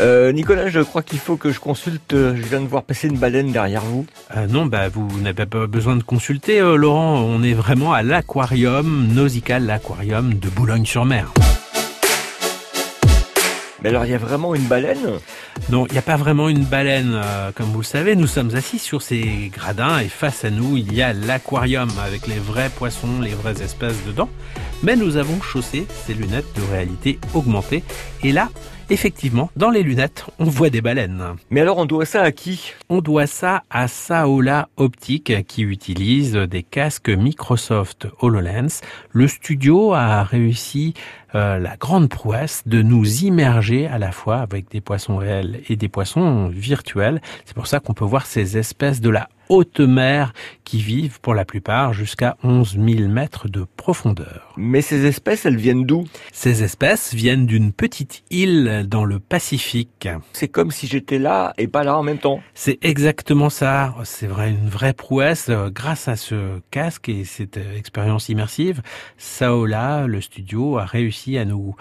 Euh, Nicolas, je crois qu'il faut que je consulte. euh, Je viens de voir passer une baleine derrière vous. Euh, non, bah vous n'avez pas besoin de consulter, euh, Laurent. On est vraiment à l'aquarium nautical, l'aquarium de Boulogne-sur-Mer. Mais alors, il y a vraiment une baleine? Non, il n'y a pas vraiment une baleine. euh, comme vous le savez, nous sommes assis sur ces gradins et face à nous, il y a l'aquarium avec les vrais poissons, les vraies espèces dedans. Mais nous avons chaussé ces lunettes de réalité augmentée. Et là, effectivement, dans les lunettes, on voit des baleines. Mais alors, on doit ça à qui? On doit ça à Saola Optique qui utilise des casques Microsoft HoloLens. Le studio a réussi euh, la grande prouesse de nous immerger à la fois avec des poissons réels et des poissons virtuels. C'est pour ça qu'on peut voir ces espèces de la haute mer qui vivent pour la plupart jusqu'à 11 000 mètres de profondeur. Mais ces espèces, elles viennent d'où? Ces espèces viennent d'une petite île dans le Pacifique. C'est comme si j'étais là et pas là en même temps. C'est exactement ça. C'est vrai, une vraie prouesse. Grâce à ce casque et cette euh, expérience immersive, Saola, le studio, a réussi à nous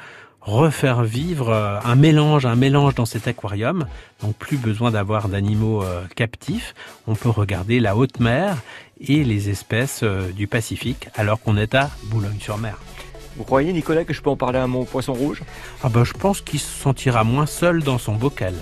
refaire vivre euh, un mélange, un mélange dans cet aquarium. Donc plus besoin d'avoir d'animaux euh, captifs. On peut regarder la haute mer et les espèces euh, du Pacifique alors qu'on est à Boulogne-sur-Mer. Vous croyez, Nicolas, que je peux en parler à mon poisson rouge? Ah bah je pense qu'il se sentira moins seul dans son bocal.